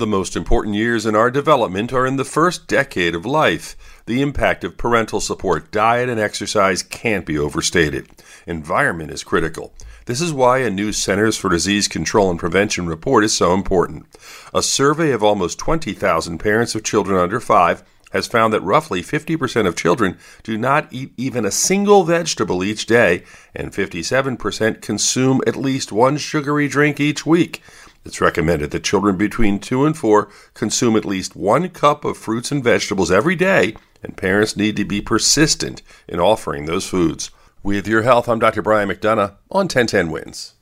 The most important years in our development are in the first decade of life. The impact of parental support, diet, and exercise can't be overstated. Environment is critical. This is why a new Centers for Disease Control and Prevention report is so important. A survey of almost 20,000 parents of children under 5 has found that roughly 50% of children do not eat even a single vegetable each day, and 57% consume at least one sugary drink each week. It's recommended that children between 2 and 4 consume at least one cup of fruits and vegetables every day, and parents need to be persistent in offering those foods. With your health, I'm Dr. Brian McDonough on 1010 Wins.